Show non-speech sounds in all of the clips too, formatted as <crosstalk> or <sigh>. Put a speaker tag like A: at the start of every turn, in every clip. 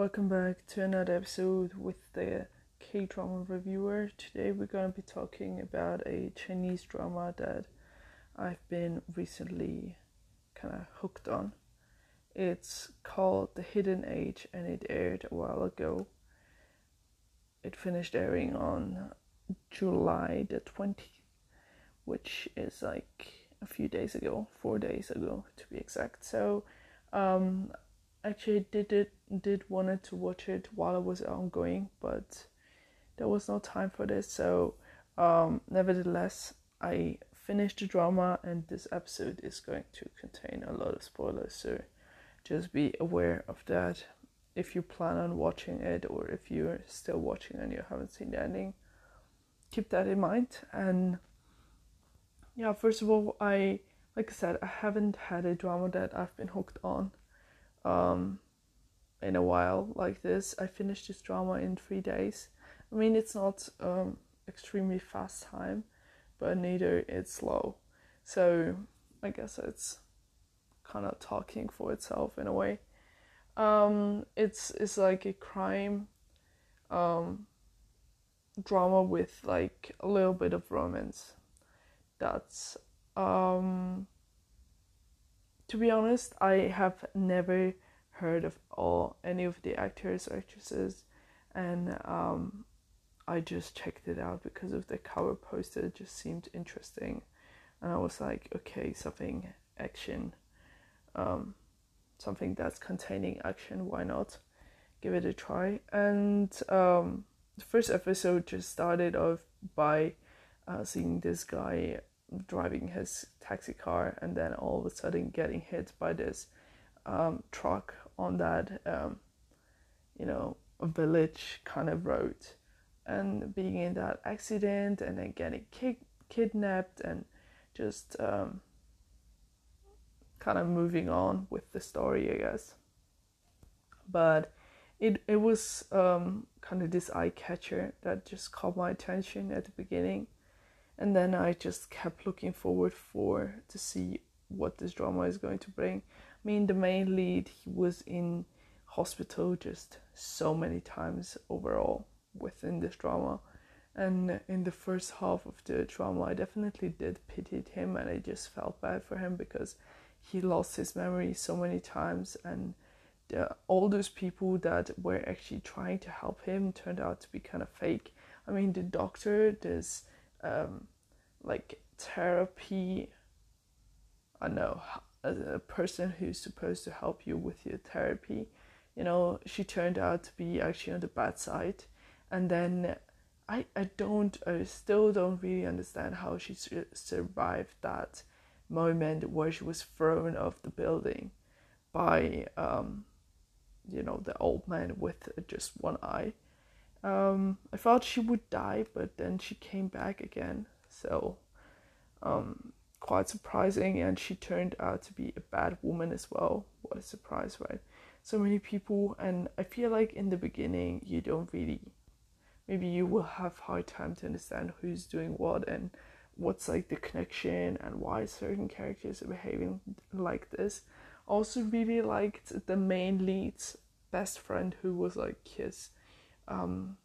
A: Welcome back to another episode with the K drama reviewer. Today we're going to be talking about a Chinese drama that I've been recently kind of hooked on. It's called The Hidden Edge and it aired a while ago. It finished airing on July the 20th, which is like a few days ago, four days ago to be exact. So, um, actually did it did wanted to watch it while it was ongoing, but there was no time for this. So, um, nevertheless, I finished the drama, and this episode is going to contain a lot of spoilers. So, just be aware of that if you plan on watching it, or if you're still watching and you haven't seen the ending. Keep that in mind. And yeah, first of all, I like I said, I haven't had a drama that I've been hooked on um, in a while like this. I finished this drama in three days. I mean, it's not um, extremely fast time, but neither it's slow. So I guess it's kind of talking for itself in a way. Um, it's it's like a crime um, drama with like a little bit of romance. That's um, to be honest, I have never heard of all any of the actors or actresses, and um, I just checked it out because of the cover poster. It just seemed interesting, and I was like, okay, something action, um, something that's containing action. Why not? Give it a try. And um, the first episode just started off by uh, seeing this guy driving his taxi car and then all of a sudden getting hit by this um, truck on that um, you know village kind of road and being in that accident and then getting ki- kidnapped and just um, kind of moving on with the story i guess. But it, it was um, kind of this eye catcher that just caught my attention at the beginning and then I just kept looking forward for to see what this drama is going to bring. I mean, the main lead he was in hospital just so many times overall within this drama, and in the first half of the drama, I definitely did pity him, and I just felt bad for him because he lost his memory so many times, and the, all those people that were actually trying to help him turned out to be kind of fake. I mean, the doctor, this um, like therapy. I know a person who's supposed to help you with your therapy. You know, she turned out to be actually on the bad side, and then I I don't I still don't really understand how she survived that moment where she was thrown off the building by um you know the old man with just one eye um, I thought she would die, but then she came back again. So, um, quite surprising. And she turned out to be a bad woman as well. What a surprise, right? So many people, and I feel like in the beginning, you don't really, maybe you will have hard time to understand who's doing what and what's like the connection and why certain characters are behaving like this. Also, really liked the main lead's best friend who was like his um,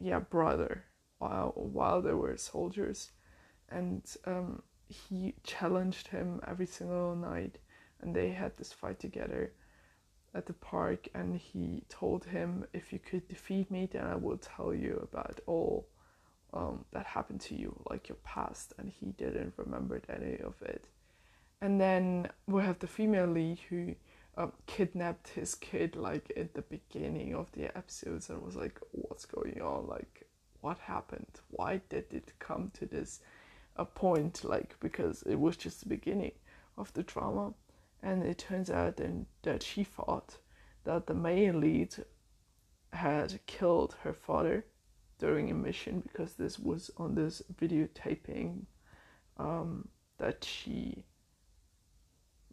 A: yeah brother while while they were soldiers, and um, he challenged him every single night, and they had this fight together at the park and he told him if you could defeat me then i will tell you about all um, that happened to you like your past. And he didn't remember any of it. And then we have the female lead who um, kidnapped his kid like at the beginning of the episodes and was like what's going on? Like what happened? Why did it come to this a point? Like because it was just the beginning of the drama. And it turns out then that she thought that the main lead had killed her father during a mission because this was on this videotaping um, that she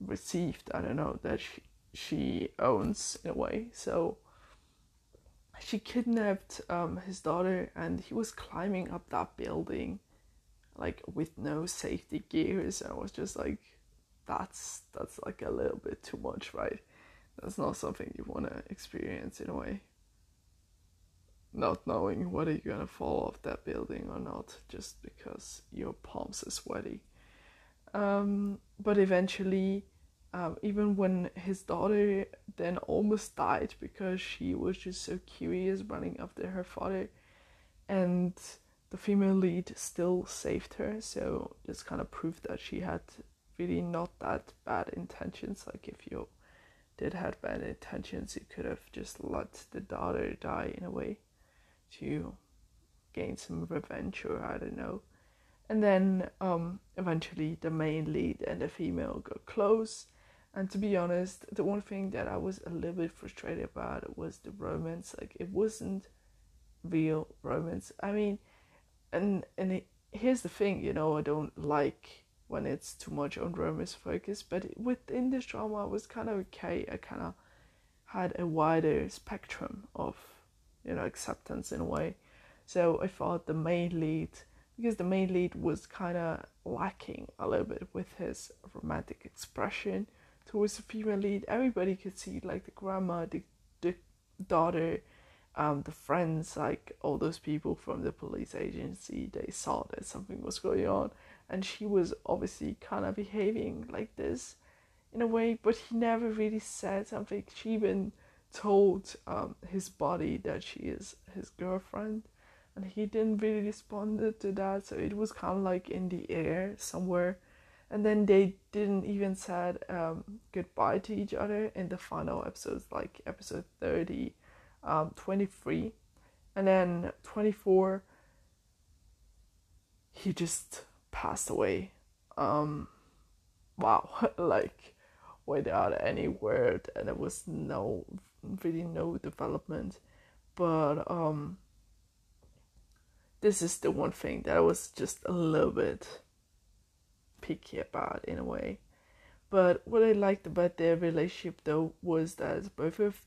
A: received. I don't know that she, she owns in a way so she kidnapped um, his daughter and he was climbing up that building like with no safety gears and i was just like that's that's like a little bit too much right that's not something you want to experience in a way. Not knowing whether you're gonna fall off that building or not just because your palms are sweaty. Um, but eventually, um, even when his daughter then almost died because she was just so curious running after her father, and the female lead still saved her, so this kind of proved that she had really not that bad intentions. Like if you did have bad intentions, you could have just let the daughter die in a way to gain some revenge or I don't know. And then um, eventually the main lead and the female got close. And to be honest, the one thing that I was a little bit frustrated about was the romance. Like it wasn't real romance. I mean, and and it, here's the thing, you know, I don't like when it's too much on romance focus, but within this drama, it was kind of okay. I kind of had a wider spectrum of, you know, acceptance in a way. So I thought the main lead, because the main lead was kind of lacking a little bit with his romantic expression towards the female lead. Everybody could see like the grandma, the, the daughter, um, the friends, like all those people from the police agency, they saw that something was going on, and she was obviously kind of behaving like this in a way, but he never really said something. She even told um, his body that she is his girlfriend, and he didn't really respond to that, so it was kind of like in the air somewhere. And then they didn't even said um, goodbye to each other in the final episodes, like episode thirty um, 23 and then 24 he just passed away. Um wow. <laughs> Like without any word and there was no really no development. But um this is the one thing that was just a little bit picky about in a way but what I liked about their relationship though was that both of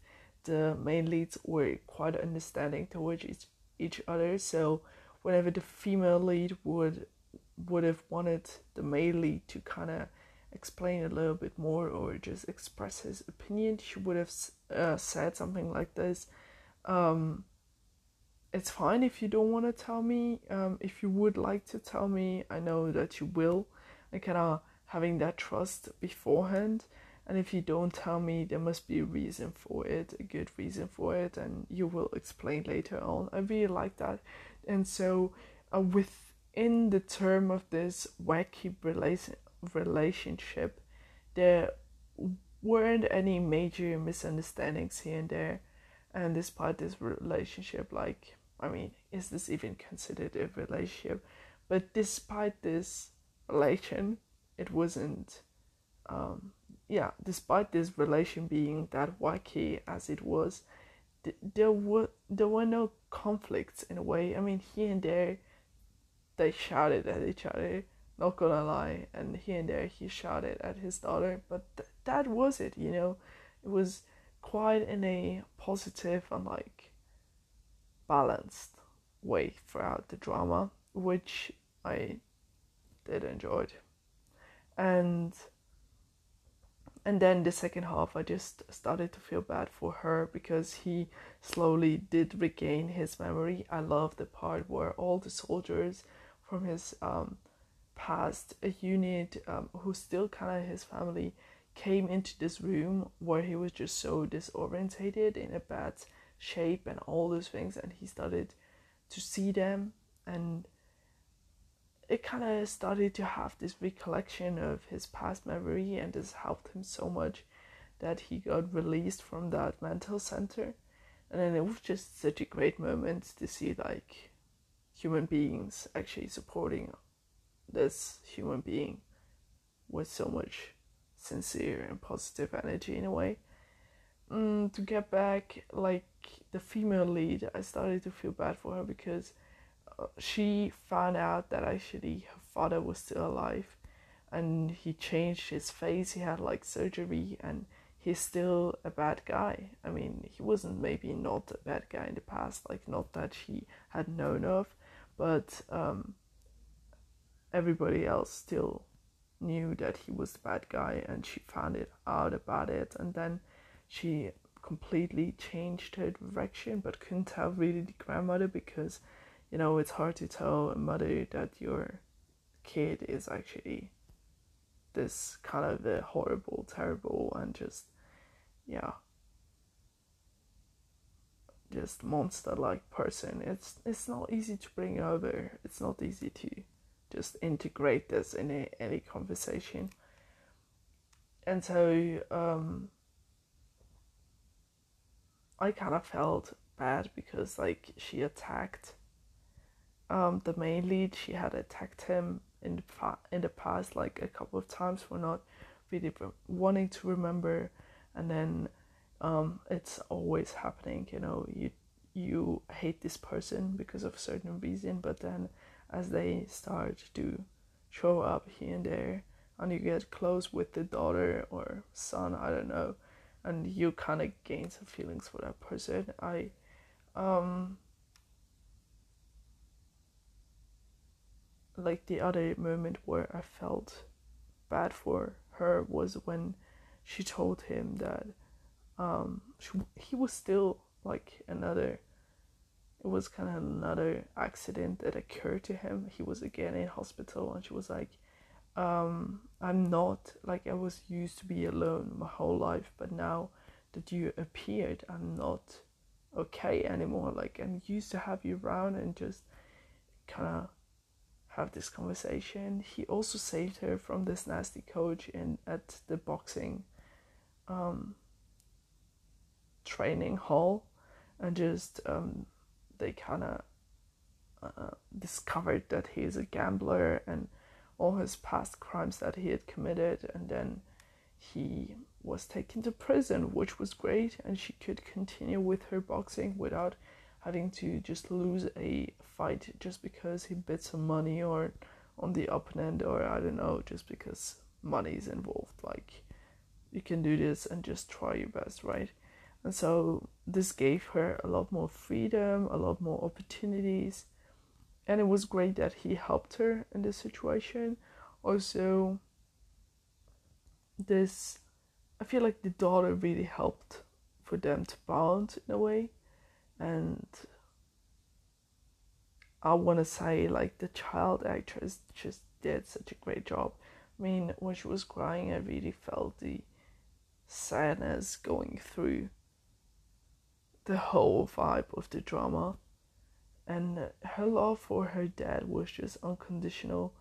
A: the main leads were quite understanding towards each, each other. So whenever the female lead would would have wanted the male lead to kind of explain a little bit more or just express his opinion, she would have uh, said something like this. Um, it's fine if you don't want to tell me. Um, if you would like to tell me, I know that you will. And kind of having that trust beforehand. And if you don't tell me there must be a reason for it a good reason for it and you will explain later on. I really like that. And so uh, within the term of this wacky relation relationship there weren't any major misunderstandings here and there. And despite this relationship like i mean is this even considered a relationship? But despite this relation it wasn't um, yeah, despite this relation being that wacky as it was, th- there were there were no conflicts in a way. I mean, here and there, they shouted at each other. Not gonna lie, and here and there he shouted at his daughter, but th- that was it. You know, it was quite in a positive and like balanced way throughout the drama, which I did enjoy. And and then the second half i just started to feel bad for her because he slowly did regain his memory i love the part where all the soldiers from his um, past unit um, who still kind of his family came into this room where he was just so disorientated in a bad shape and all those things and he started to see them and it kind of started to have this recollection of his past memory, and this helped him so much that he got released from that mental center. And then it was just such a great moment to see like human beings actually supporting this human being with so much sincere and positive energy in a way. Mm, to get back, like the female lead, I started to feel bad for her because she found out that actually her father was still alive and he changed his face. He had like surgery and he's still a bad guy. I mean he wasn't maybe not a bad guy in the past like not that she had known of but um, everybody else still knew that he was the bad guy and she found it out about it and then she completely changed her direction, but couldn't tell really the grandmother because, you know, it's hard to tell a mother that your kid is actually this kind of a horrible, terrible, and just, yeah, just monster-like person. It's it's not easy to bring over. It's not easy to just integrate this in a, any conversation. And so um, I kind of felt bad because like she attacked um, the main lead. She had attacked him in the fa- in the past like a couple of times for not really wanting to remember, and then um, it's always happening. You know, you you hate this person because of a certain reason, but then as they start to show up here and there, and you get close with the daughter or son, I don't know, and you kind of gain some feelings for that person. I, um, like the other moment where I felt bad for her was when she told him that um, she, he was still like another it was kind of another accident that occurred to him. He was again in hospital and she was like um, i'm not like i was used to be alone my whole life but now that you appeared i'm not okay anymore. Like i'm used to have you around and just kind of have this conversation. He also saved her from this nasty coach in at the boxing um, training hall and just um, they kind of uh, discovered that he is a gambler and all his past crimes that he had committed and then he was taken to prison which was great and she could continue with her boxing without having to just lose a fight just because he bet some money or on the opponent or I don't know just because money is involved like you can do this and just try your best right and so this gave her a lot more freedom, a lot more opportunities. And it was great that he helped her in this situation. Also, this, I feel like the daughter really helped for them to bond in a way. And I want to say, like, the child actress just did such a great job. I mean, when she was crying, I really felt the sadness going through the whole vibe of the drama. And her love for her dad was just unconditional.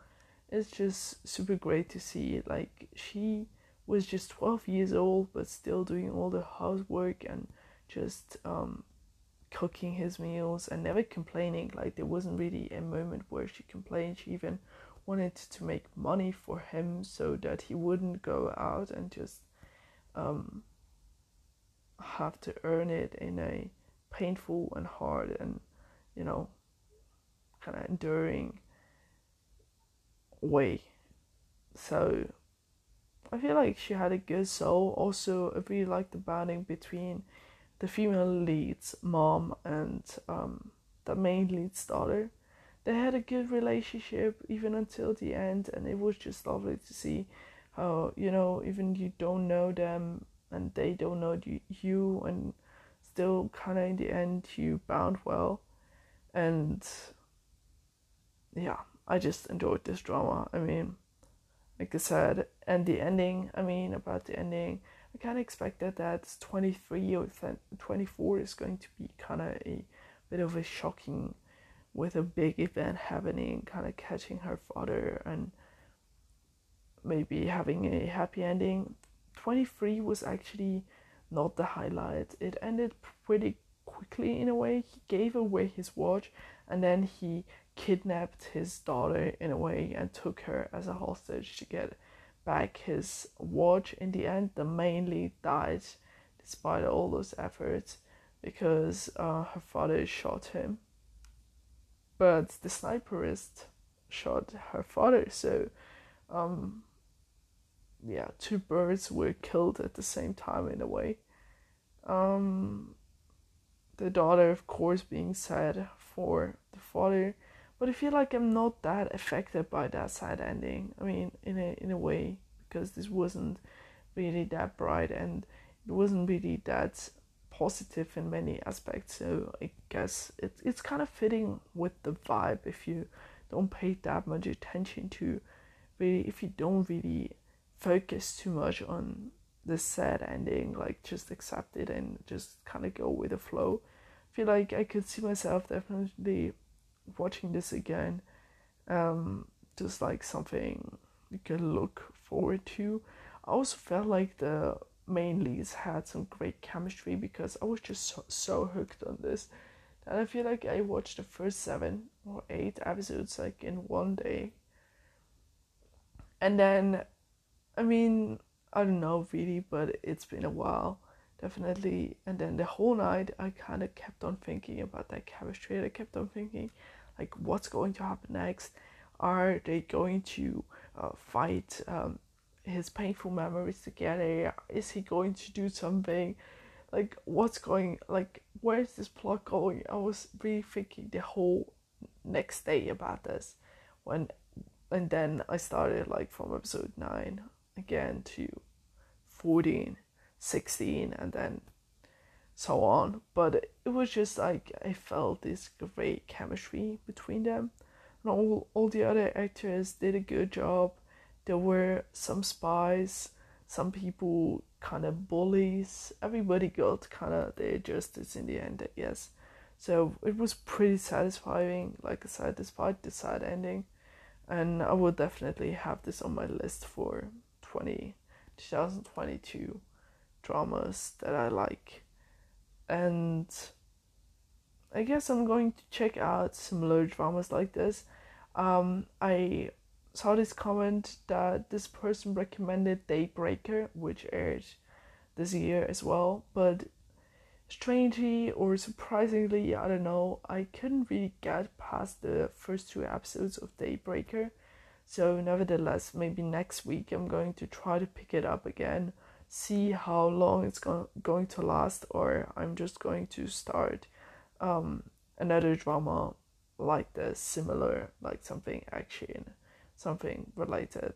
A: It's just super great to see. Like, she was just 12 years old, but still doing all the housework and just um, cooking his meals and never complaining. Like, there wasn't really a moment where she complained. She even wanted to make money for him so that he wouldn't go out and just um, have to earn it in a painful and hard and you know kind of enduring way so i feel like she had a good soul also i really like the bonding between the female lead's mom and um, the main lead's daughter. They had a good relationship even until the end and it was just lovely to see how you know even you don't know them and they don't know you and still kind of in the end you bound well. And yeah i just enjoyed this drama. I mean like i said and the ending i mean about the ending i kind of expected that 23 or 24 is going to be kind of a bit of a shocking with a big event happening kind of catching her father and maybe having a happy ending 23 was actually not the highlight. It ended pretty quickly in a way. He gave away his watch and then he kidnapped his daughter in a way and took her as a hostage to get back his watch. In the end, the main lead died despite all those efforts because uh, her father shot him. But the sniperist shot her father, so um, yeah, two birds were killed at the same time in a way. Um, the daughter, of course, being sad for the father, but I feel like I'm not that affected by that sad ending. I mean, in a in a way, because this wasn't really that bright, and it wasn't really that positive in many aspects. So I guess it, it's kind of fitting with the vibe if you don't pay that much attention to really if you don't really focus too much on the sad ending, like just accept it and just kind of go with the flow. I feel like I could see myself definitely watching this again, um, just like something you can look forward to. I also felt like the main leads had some great chemistry because I was just so, so hooked on this. And I feel like I watched the first seven or eight episodes like in one day. And then, I mean, I don't know really, but it's been a while, definitely. And then the whole night, I kind of kept on thinking about that chemistry. I kept on thinking, like, what's going to happen next? Are they going to uh, fight um, his painful memories together? Is he going to do something? Like, what's going? Like, where's this plot going? I was really thinking the whole next day about this, when, and then I started like from episode nine again to 14, 16, and then so on. But it was just like I felt this great chemistry between them. And all, all the other actors did a good job. There were some spies, some people kind of bullies. Everybody got kind of their justice in the end, yes. So it was pretty satisfying, like I said, despite the sad ending. And I will definitely have this on my list for 20, 2022 dramas that I like. And I guess I'm going to check out similar dramas like this. Um, I saw this comment that this person recommended Daybreaker, which aired this year as well, but strangely or surprisingly, I don't know, I couldn't really get past the first two episodes of Daybreaker. So, nevertheless, maybe next week I'm going to try to pick it up again, see how long it's go- going to last, or I'm just going to start um, another drama like this, similar, like something action, something related.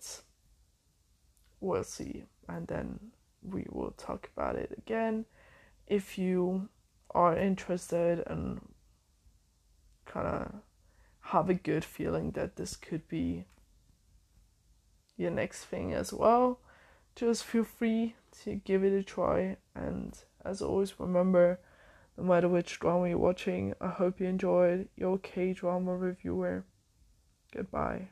A: We'll see, and then we will talk about it again. If you are interested and kind of have a good feeling that this could be your next thing as well, just feel free to give it a try. And as always, remember no matter which drama you're watching, I hope you enjoyed your K drama reviewer. Goodbye.